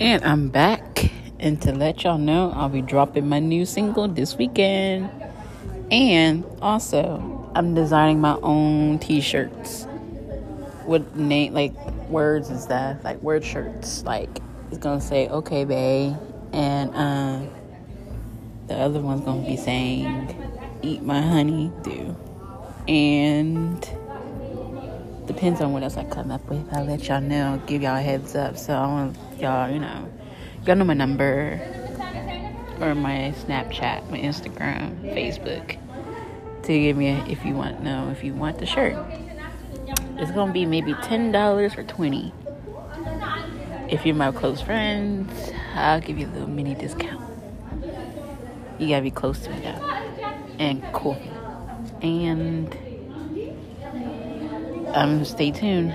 And I'm back. And to let y'all know, I'll be dropping my new single this weekend. And also, I'm designing my own t shirts with name, like words and stuff, like word shirts. Like, it's gonna say, okay, babe. And uh, the other one's gonna be saying, eat my honey, do. And depends on what else I come up with. I'll let y'all know, give y'all a heads up. So I want y'all, you know, y'all know my number or my Snapchat, my Instagram, Facebook to give me a, if you want know if you want the shirt. It's gonna be maybe ten dollars or twenty. If you're my close friends, I'll give you a little mini discount. You gotta be close to me though, and cool. And um, stay tuned.